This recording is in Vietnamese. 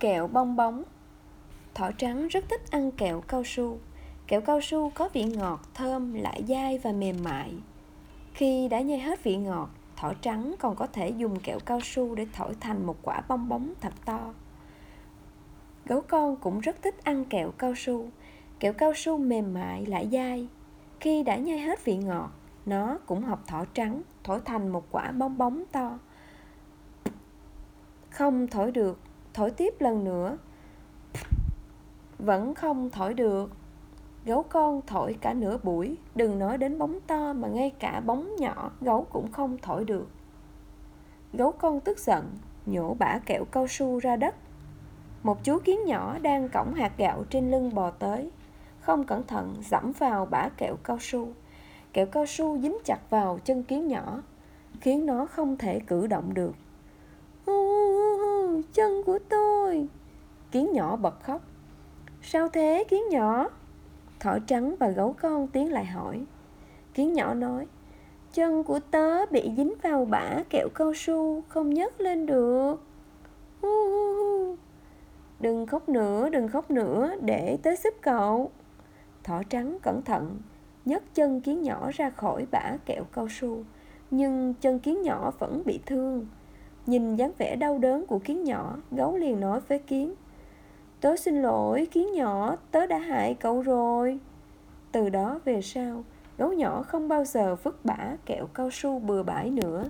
Kẹo bong bóng. Thỏ trắng rất thích ăn kẹo cao su. Kẹo cao su có vị ngọt, thơm, lại dai và mềm mại. Khi đã nhai hết vị ngọt, thỏ trắng còn có thể dùng kẹo cao su để thổi thành một quả bong bóng thật to. Gấu con cũng rất thích ăn kẹo cao su. Kẹo cao su mềm mại, lại dai. Khi đã nhai hết vị ngọt, nó cũng học thỏ trắng thổi thành một quả bong bóng to. Không thổi được, thổi tiếp lần nữa. Vẫn không thổi được. Gấu con thổi cả nửa buổi. Đừng nói đến bóng to mà ngay cả bóng nhỏ, gấu cũng không thổi được. Gấu con tức giận, Nhổ bả kẹo cao su ra đất. Một chú kiến nhỏ đang cõng hạt gạo trên lưng bò tới. Không cẩn thận, dẫm vào bả kẹo cao su. Kẹo cao su dính chặt vào chân kiến nhỏ, Khiến nó không thể cử động được. Chân của tôi. Kiến nhỏ bật khóc. Sao thế kiến nhỏ? Thỏ trắng và gấu con tiến lại hỏi. Kiến nhỏ nói Chân của tớ bị dính vào bã kẹo cao su Không nhấc lên được. Hu hu hu. Đừng khóc nữa, đừng khóc nữa Để tớ giúp cậu. Thỏ trắng cẩn thận nhấc chân kiến nhỏ ra khỏi bã kẹo cao su. Nhưng chân kiến nhỏ vẫn bị thương. Nhìn dáng vẻ đau đớn của kiến nhỏ, Gấu liền nói với kiến. Tớ xin lỗi, kiến nhỏ, Tớ đã hại cậu rồi. Từ đó về sau, Gấu nhỏ không bao giờ vứt bã kẹo cao su bừa bãi nữa.